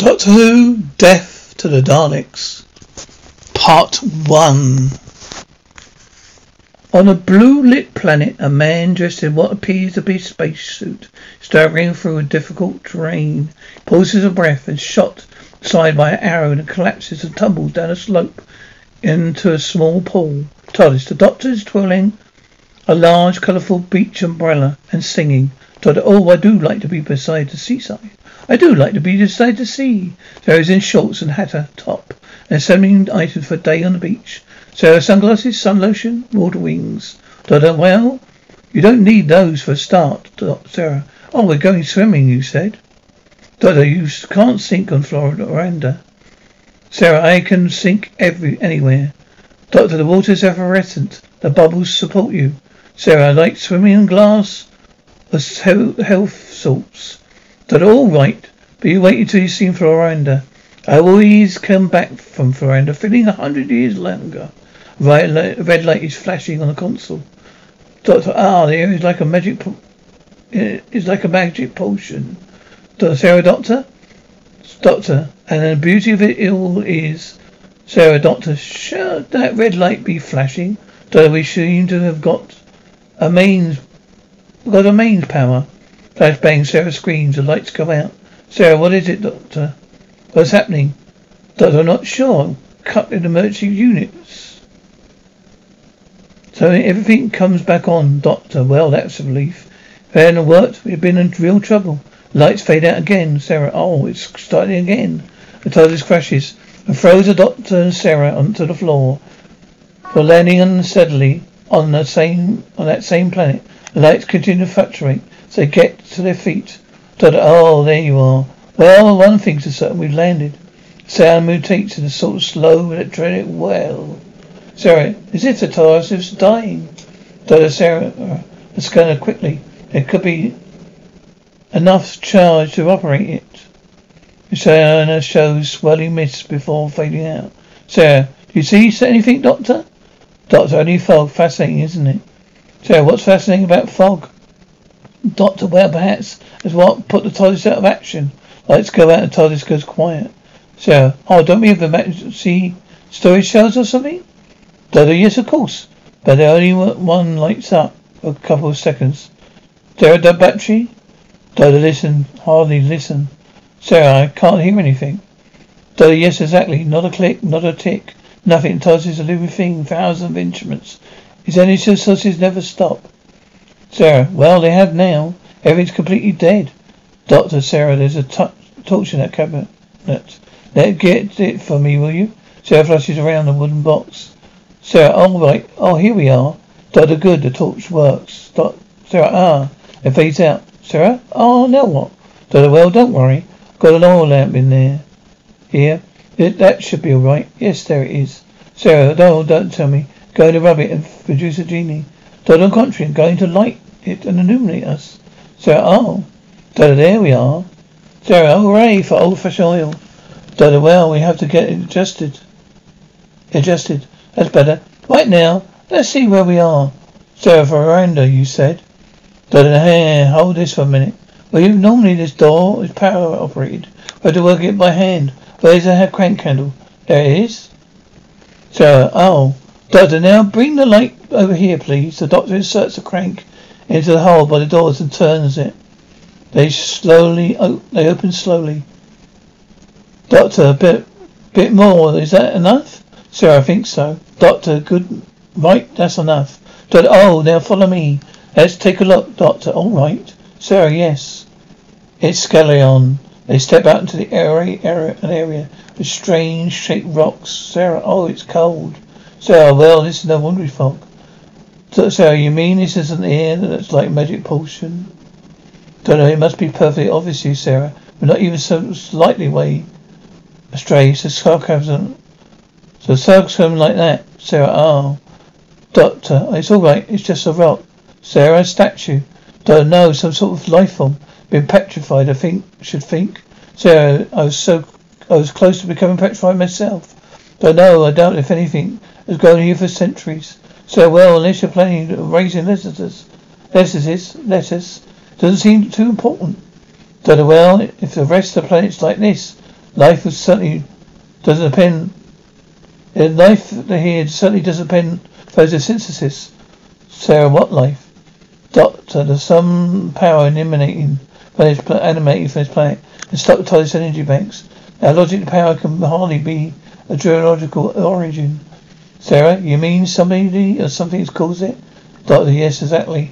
Doctor Who Death to the Daleks Part 1 On a blue lit planet, a man dressed in what appears to be a spacesuit staggering through a difficult terrain, pauses a breath and shot side by an arrow and collapses and tumbles down a slope into a small pool. TARDIS, the doctor is twirling a large colourful beach umbrella and singing. Doctor, oh, I do like to be beside the seaside. I do like to be beside the sea. Sarah's in shorts and hatter top and assembling items for a day on the beach. Sarah, sunglasses, sun lotion, water wings. Dada, well, you don't need those for a start. Sarah, oh, we're going swimming, you said. Dada, you can't sink on Florana. Sarah, I can sink every anywhere. Doctor, the water's effervescent. The bubbles support you. Sarah, I like swimming in glass The health salts. That all right, but you wait until you've seen Florana. I always come back from Florana feeling a hundred years longer. Red light, red light is flashing on the console. Doctor, ah, the air is like a magic, po- it's like a magic potion. Doctor, Sarah, Doctor, Doctor, and the beauty of it all is, Sarah, Doctor, should that red light be flashing? Doctor, we seem to have got a mains, got a mains power. Flashbang, Sarah screams, the lights go out. Sarah, what is it, Doctor? What's happening? Doctor, I'm not sure. I'm Cut in emergency units. So everything comes back on, Doctor. Well, that's a relief. If it hadn't worked, we'd have been in real trouble. Lights fade out again. Sarah, oh, it's starting again. The TARDIS crashes and throws the Doctor and Sarah onto the floor. For landing unsteadily on the same on that same planet. The lights continue to fluctuate as they get to their feet. Doctor, oh, there you are. Well, one thing's for certain, we've landed. Sound mutates in a sort of slow electronic well. Sarah, as if the TARDIS is dying. Doctor Sarah, uh, the scanner quickly. There could be enough charge to operate it. Sarah shows swirling mist before fading out. Sarah, do you see anything, Doctor? Doctor, only fog. Fascinating, isn't it? Sarah, what's fascinating about fog? Doctor, perhaps is what put the TARDIS out of action. Lights go out and TARDIS goes quiet. Sarah, oh, don't we have the emergency storage shells or something? Doctor, yes, of course. But the only one lights up for a couple of seconds. Sarah, the battery? Doctor, listen. Hardly listen. Sarah, I can't hear anything. Doctor, yes, exactly. Not a click, not a tick. Nothing. TARDIS is a living thing. Thousands of instruments. His energy sources never stop. Sarah, well, they have now. Everything's completely dead. Doctor, Sarah, there's a t- torch in that cabinet. Let get it for me, will you? Sarah flushes around the wooden box. Sarah, all right. Oh, here we are. Doctor, good. The torch works. Doc- Sarah, ah. It fades out. Sarah? Oh, now what? Doctor, well, don't worry. Got an oil lamp in there. Here. It, that should be all right. Yes, there it is. Sarah, no, don't tell me. Going to rub it and produce a genie. Doctor, on the contrary, I'm going to light it and illuminate us. Sarah, oh. Doctor, there we are. Sarah, oh, hooray for old-fashioned oil. Doctor, well, we have to get it adjusted. Adjusted. That's better. Right now, let's see where we are. Sarah, veranda, you said. Doctor, hey, hold this for a minute. Well, you normally this door is power operated. We have to work it by hand. Where's the crank handle? There it is. Sarah, oh. Doctor, now bring the light over here, please. The doctor inserts a crank into the hole by the doors and turns it. They slowly, they open slowly. Doctor, a bit, bit more. Is that enough? Sarah, I think so. Doctor, good. Right, that's enough. Doctor, oh, now follow me. Let's take a look, Doctor. All right. Sarah, yes. It's Skelion. They step out into the area, area, an area with strange shaped rocks. Sarah, oh, it's cold. Sarah, well, this is no wonder fog. So, Sarah, you mean this isn't the air that's like magic potion? Don't know, it must be perfectly obvious to you, Sarah. But not even so slightly way astray. So sarcasm. So sarcasm like that. Sarah, oh. Doctor, it's alright. It's just a rock. Sarah, a statue. Don't know, some sort of life form. Been petrified, I think, should think. Sarah, I was so, I was close to becoming petrified myself. Don't know, I doubt if anything has grown here for centuries. So, well, unless you're planning on raising lettuces, lettuces, lettuce, doesn't seem too important. Don't well, if the rest of the planet's like this, life would certainly doesn't depend, uh, life here certainly doesn't depend photosynthesis. Sarah, what life? Doctor, there's some power emanating from this, animating from this planet and stop the TARDIS energy banks. Now, logic power can hardly be a geological origin. Sarah, you mean somebody uh, or something has caused it? Doctor, yes, exactly.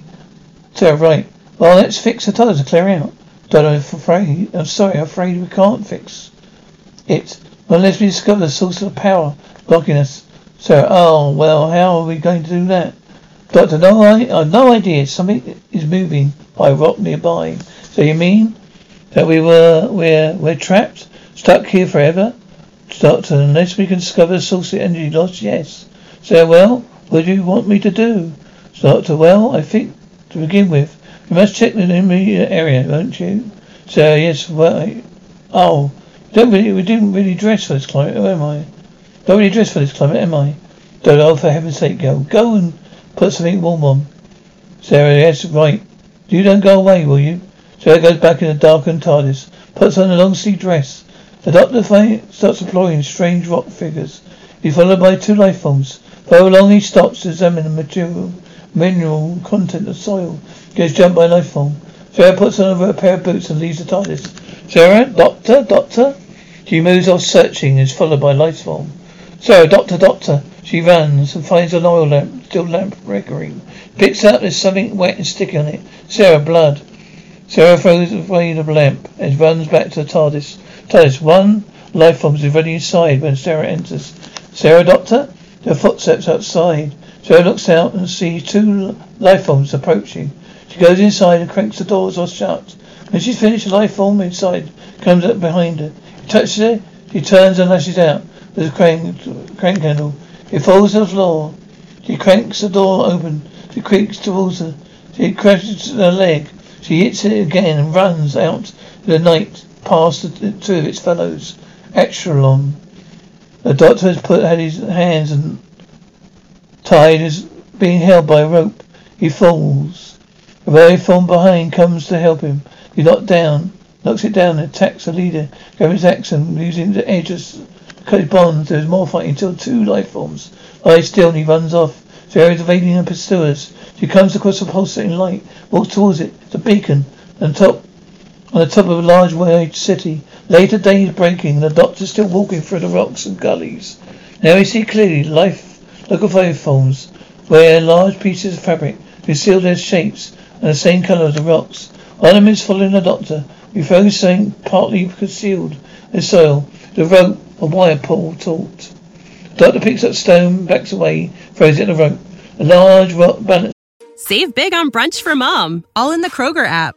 Sarah, right. Well, let's fix the TARDIS to clear out. Doctor, I'm afraid, I'm sorry, I'm afraid we can't fix it. Unless we discover the source of the power blocking us. Sarah, oh, well, how are we going to do that? Doctor, no, I, I have no idea. Something is moving by rock nearby. So you mean that we were, we're, we're trapped, stuck here forever? Doctor, unless we can discover source of energy loss, yes. So, well, what do you want me to do? Doctor, well, I think to begin with, we must check the immediate area, won't you? So, yes, well, I, oh, don't really, we didn't really dress for this climate, oh, am I? Don't really dress for this climate, am I? Don't, oh, for heaven's sake, go. Go and Put something warm on. Sarah, yes, right. You don't go away, will you? Sarah goes back in the darkened TARDIS, puts on a long sleeve dress. The doctor starts employing strange rock figures. He's followed by two life forms. Far along he stops to examine the material, mineral content of soil. Gets jumped by a life form. Sarah puts on a pair of boots and leaves the TARDIS. Sarah, doctor, doctor. She moves off searching, is followed by life form. Sarah, doctor, doctor. She runs and finds an oil lamp, still lamp recurring. Picks up, there's something wet and sticky on it. Sarah, blood. Sarah throws away the lamp and runs back to the TARDIS. TARDIS, one life form is already inside when Sarah enters. Sarah, doctor? There are footsteps outside. Sarah looks out and sees two life forms approaching. She goes inside and cranks the doors are shut. When she's finished, the life form inside comes up behind her. He touches her. She turns and lashes out. There's a crank, crank handle. It falls to the floor. She cranks the door open. She creaks towards her. She crashes her leg. She hits it again and runs out in the night past two of its fellows. Exxilon. The doctor has put had his hands and tied is being held by a rope. He falls. A very form behind comes to help him. He knocked down, knocks it down, and attacks the leader, his axe and using the edges Cody bonds, there's more fighting until two life forms lie still and he runs off. Sarah is evading her pursuers. She comes across a pulsating light, walks towards it. It's a beacon on top on the top of a large wide city. Later day is breaking and the doctor's still walking through the rocks and gullies. Now we see clearly life life forms where large pieces of fabric conceal their shapes and the same colour as the rocks. One of them is following the doctor. We found something partly concealed in soil. The rope a wire pull taut. The doctor picks up stone, backs away, throws it in the rope. A large rock balance. Save big on brunch for mom, all in the Kroger app.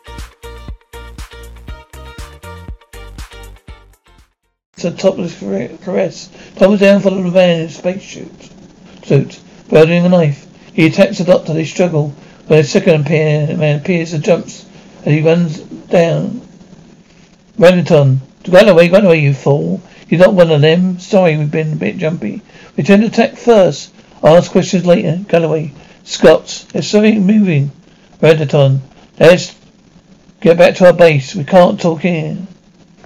It's a topless caress. Tumbles down for the man in a space suit. Suit, wielding a knife. He attacks the doctor. They struggle. When a second appear, man appears and jumps as he runs down. Railton, run away, run away, you fool. You're not one of them. Sorry, we've been a bit jumpy. We tend to attack first. I'll Ask questions later. Galloway. Scott. There's something moving. Railton. Let's get back to our base. We can't talk here.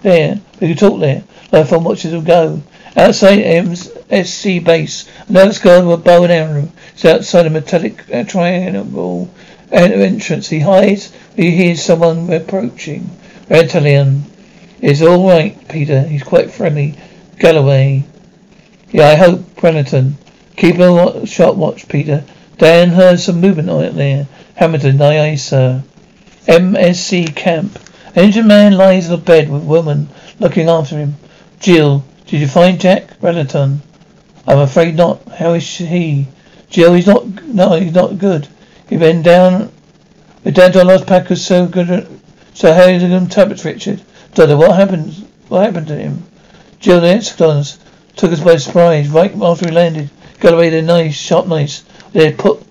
There. Can talk there. Lifeline watches will go. Outside MSC base. Another guard with a bow and arrow. It's outside a metallic uh, triangle entrance. He hides. He hears someone approaching. Railton. It's all right, Peter. He's quite friendly. Galloway. Yeah, I hope, Railton. Keep a sharp watch, Peter. Dan heard some movement on it there. Hamilton, aye, aye, sir. MSC camp. Engine man lies in a bed with woman looking after him. Jill, did you find Jack Railton? I'm afraid not. How is he? Jill, he's not. No, he's not good. He been down. We down to so good. So how did them tablets, Richard? Doctor, what happened? What happened to him? Jill, the Exxilons took us by surprise right after we landed. Got away their knives, sharp knives. They had put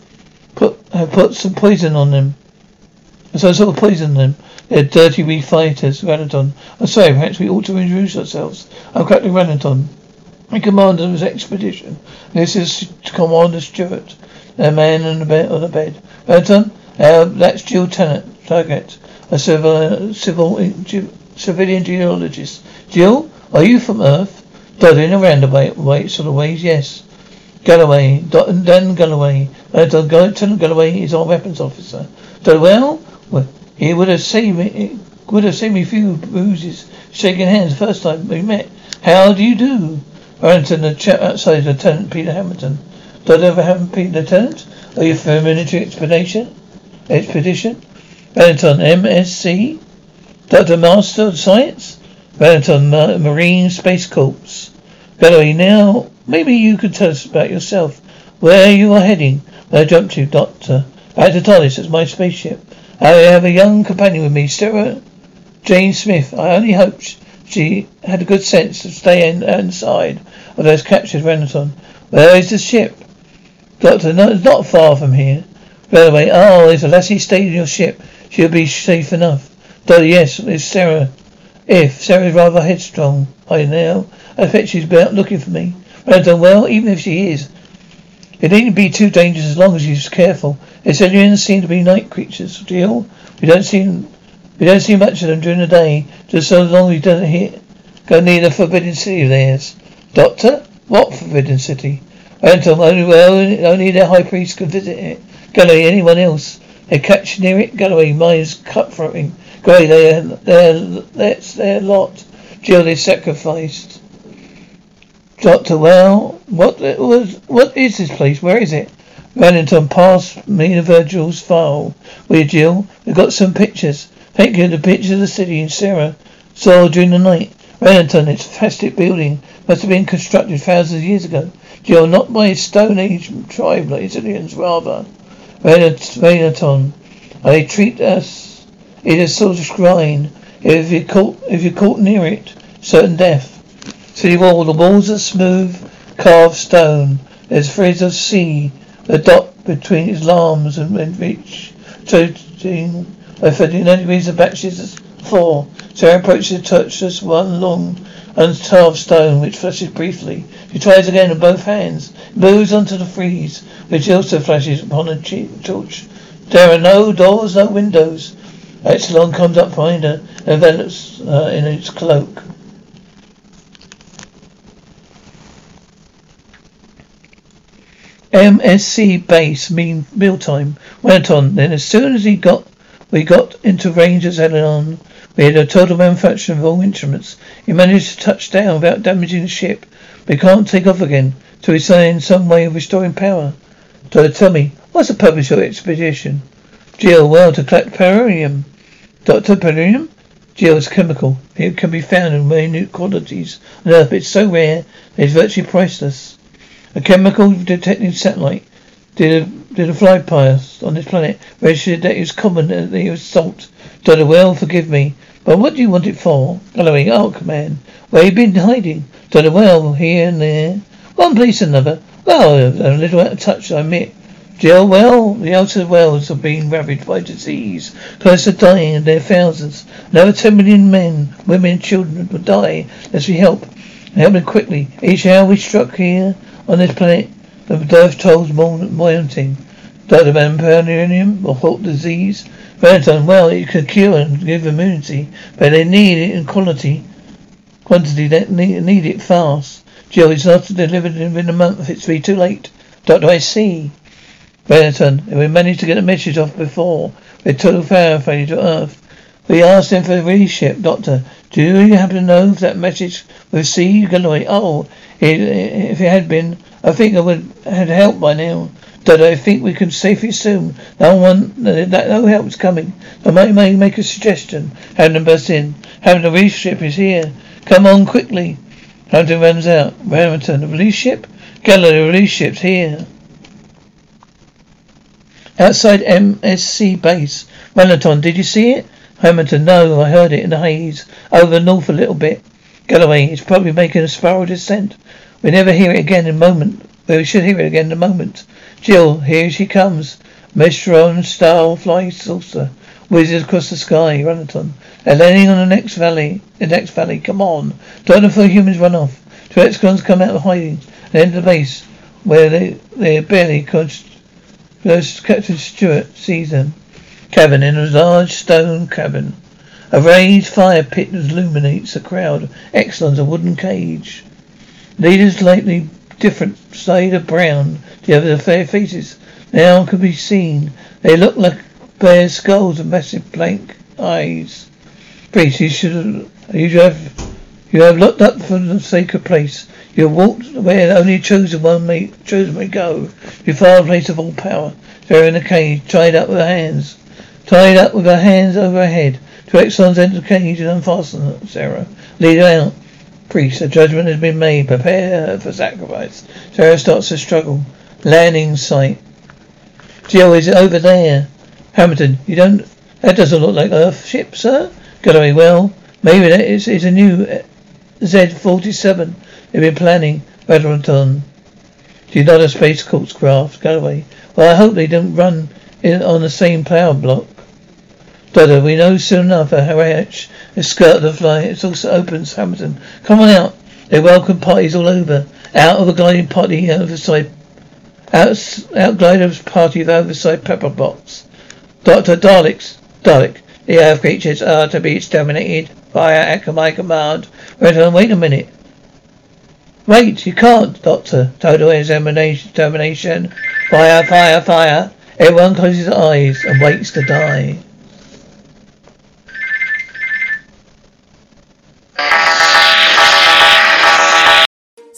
put have put some poison on them. Some sort of poison on them. They're dirty wee fighters, Railton. I'm sorry, perhaps we ought to introduce ourselves. I'm Captain Railton. I'm commander of this expedition. This is Commander Stewart. A man on the bed on the bed. Uh, that's Jill Tarrant, target. A civil civil civilian geologist. Jill, are you from Earth? Dotted in a roundabout way, sort of ways, yes. Galloway, Dan Galloway. Uh, Lieutenant Galloway is our weapons officer. So, well, well, he would have seen me, would have seen me few bruises, shaking hands first time we met. How do you do? Railton, the chap outside, uh, Lieutenant Peter Hamilton. I ever have Peter Lieutenant? Are you for a military expedition? Expedition? Railton, MSc? Dr. Master of Science? Railton, Marine Space Corps. Galloway, now Maybe you could tell us about yourself. Where you are heading? Where I jumped to, Doctor. Back to TARDIS. It's my spaceship. I have a young companion with me, Sarah Jane Smith. I only hope she had a good sense to stay in, inside of those captured Railton. Where is the ship? Doctor, no, it's not far from here. By the way, Oh, if a lassie stayed in your ship, she'll be safe enough. Doctor, yes, it's Sarah. If Sarah's rather headstrong, I know. I bet she's been looking for me. Well, well, even if she is, it needn't be too dangerous as long as you're careful. Its aliens seem to be night creatures, Jill. We don't see we don't see much of them during the day, just so long as we don't go near the forbidden city of theirs. Doctor? What forbidden city? Anton, only well only their high priest can visit it. Galloway, anyone else? They catch near it? Galloway, mine's cutthroating. Gray, they're, they're, that's their lot. Jill, they sacrificed. Doctor, well, what was what is this place? Where is it? Railton, pass me the Virgil's file. Will Jill? We've got some pictures. Thank you. The pictures of the city in Sarah saw during the night. Railton, it's fantastic building. Must have been constructed thousands of years ago. Jill, not by a Stone Age tribe like Italians, rather. Railton, they treat us in a sort of shrine. If you caught, if you're caught near it, certain death. City wall, the walls are smooth, carved stone. There's frizz of sea, the dot between its arms and reach. Toting by thirteen degrees of batches four. Sarah approaches to touch this one long uncarved stone which flashes briefly. She tries again with both hands. Moves onto the frieze, which also flashes upon a torch. There are no doors, no windows. Exxilon comes up behind her, envelops uh, in its cloak. MSC base mean mealtime went on. Then as soon as he got we got into range of Exxilon, we had a total manufacture of all instruments. He managed to touch down without damaging the ship. We can't take off again till we find some way of restoring power. So tell me, what's the purpose of your expedition? Jill, well, to collect parrinium. Dr. Parrinium? Jill is chemical. It can be found in minute quantities on Earth. It's so rare, that it's virtually priceless. A chemical detecting satellite did a, did a fly past on this planet, registered that it was common that was salt. Donna, well, forgive me, but what do you want it for? Galloway, oh, man. Where you been hiding? Donna, well, here and there. One place and another. Well, a little out of touch, I admit. Jill, well, the outer worlds have been ravaged by disease. Close are dying in their thousands. Another ten million men, women, and children will die unless we help. Help them quickly. Each hour we struck here on this planet, the death tolls mounting. Dr. Vampironium or fault disease. Valentine, well, it can cure and give immunity, but they need it in quality, quantity, they need, it fast. Jill, it's not delivered within a month. It's be too late. Doctor, I see. Valentine, we managed to get a message off before. With total fire failure to Earth. We asked him for a reship, Doctor. Do you happen to know if that message was C Galloway? Oh, if it had been, I think I would have helped by now. But I think we can safely assume no one, that no help is coming. I might, make a suggestion. Hamilton bursts in. Hamilton, the relief ship is here. Come on quickly. Hamilton runs out. Hamilton, the relief ship? Galloway, the relief ship's here. Outside MSC base. Railton, did you see it? Hamilton, no, I heard it in the haze. Over north a little bit. Galloway, it's probably making a spiral descent. We never hear it again in a moment. We should hear it again in a moment. Jill, here she comes. Mistron style flying saucer. Whizzes across the sky. Railton. They're landing on the next valley. The next valley. Come on. Don't let the humans run off. Two Exxilons come out of hiding and enter the base where they, they barely conscious Captain Stewart sees them. Cabin in a large stone cabin. A raised fire pit illuminates the crowd. Exxilon's a wooden cage. Leaders slightly different shade of brown. The other fair faces now can be seen. They look like bare skulls and massive blank eyes. Priest, you should you have you have looked up for the sacred place. You have walked where only chosen one may chosen may go. You found a place of all power. Sarah in a cage, tied up with her hands. Tied up with her hands over her head. The cage and unfasten Sarah. Lead out. Priest, a judgment has been made. Prepare for sacrifice. Sarah starts to struggle. Landing site. Jill, oh, is it over there? Hamilton, you don't. That doesn't look like Earth ship, sir. Galloway, well, maybe that is, is a new eh, Z-47. They've been planning. Railton. She's not a space corpse craft. Galloway. Well, I hope they don't run in on the same power block. Dodder, we know soon enough a Harach is skirt of the fly. It also opens Hamilton. Come on out. They welcome parties all over. Out of the gliding party overside out, out gliders party of overside pepper box. Doctor Daleks Dalek. The earth creatures are to be exterminated via my command. Wait, wait a minute. Wait, you can't, Doctor. Total examination, termination. Fire, fire, fire. Everyone closes eyes and waits to die.